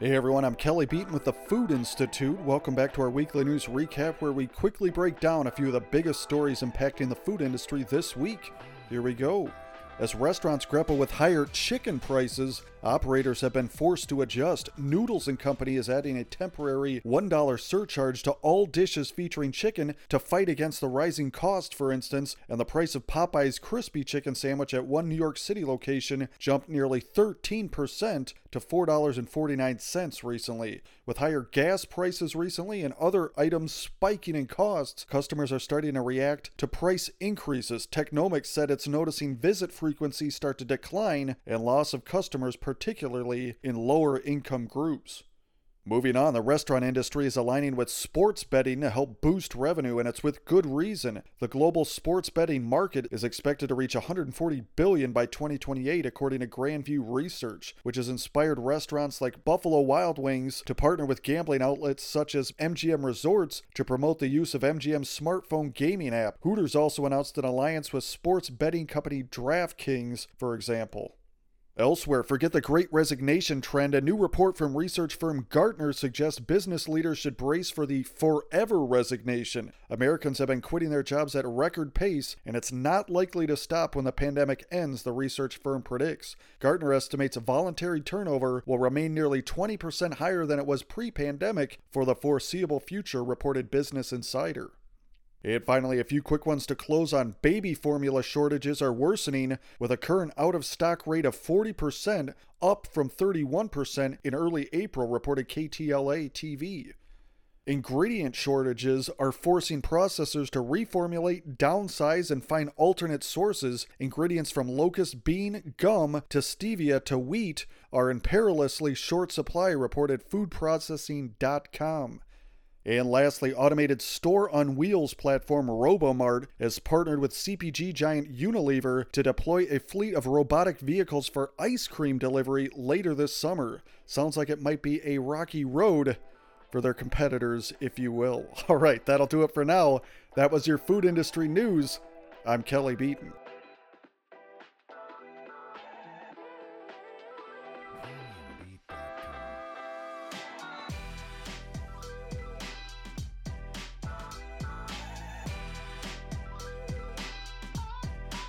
Hey everyone, I'm Kelly Beaton with the Food Institute. Welcome back to our weekly news recap where we quickly break down a few of the biggest stories impacting the food industry this week. Here we go. As restaurants grapple with higher chicken prices, operators have been forced to adjust. Noodles and Company is adding a temporary $1 surcharge to all dishes featuring chicken to fight against the rising cost, for instance, and the price of Popeye's crispy chicken sandwich at one New York City location jumped nearly 13% to $4.49 recently. With higher gas prices recently and other items spiking in costs, customers are starting to react to price increases. Technomic said it's noticing visit frequency start to decline and loss of customers, particularly in lower income groups. Moving on, the restaurant industry is aligning with sports betting to help boost revenue, and it's with good reason. The global sports betting market is expected to reach 140 billion by 2028, according to Grandview Research, which has inspired restaurants like Buffalo Wild Wings to partner with gambling outlets such as MGM Resorts to promote the use of MGM's smartphone gaming app. Hooters also announced an alliance with sports betting company DraftKings, for example. Elsewhere, forget the great resignation trend. A new report from research firm Gartner suggests business leaders should brace for the forever resignation. Americans have been quitting their jobs at record pace, and it's not likely to stop when the pandemic ends, the research firm predicts. Gartner estimates voluntary turnover will remain nearly 20% higher than it was pre pandemic for the foreseeable future, reported Business Insider. And finally, a few quick ones to close on baby formula shortages are worsening with a current out of stock rate of 40%, up from 31% in early April, reported KTLA TV. Ingredient shortages are forcing processors to reformulate, downsize, and find alternate sources. Ingredients from locust bean, gum, to stevia to wheat are in perilously short supply, reported foodprocessing.com. And lastly, automated store on wheels platform Robomart has partnered with CPG giant Unilever to deploy a fleet of robotic vehicles for ice cream delivery later this summer. Sounds like it might be a rocky road for their competitors, if you will. All right, that'll do it for now. That was your food industry news. I'm Kelly Beaton.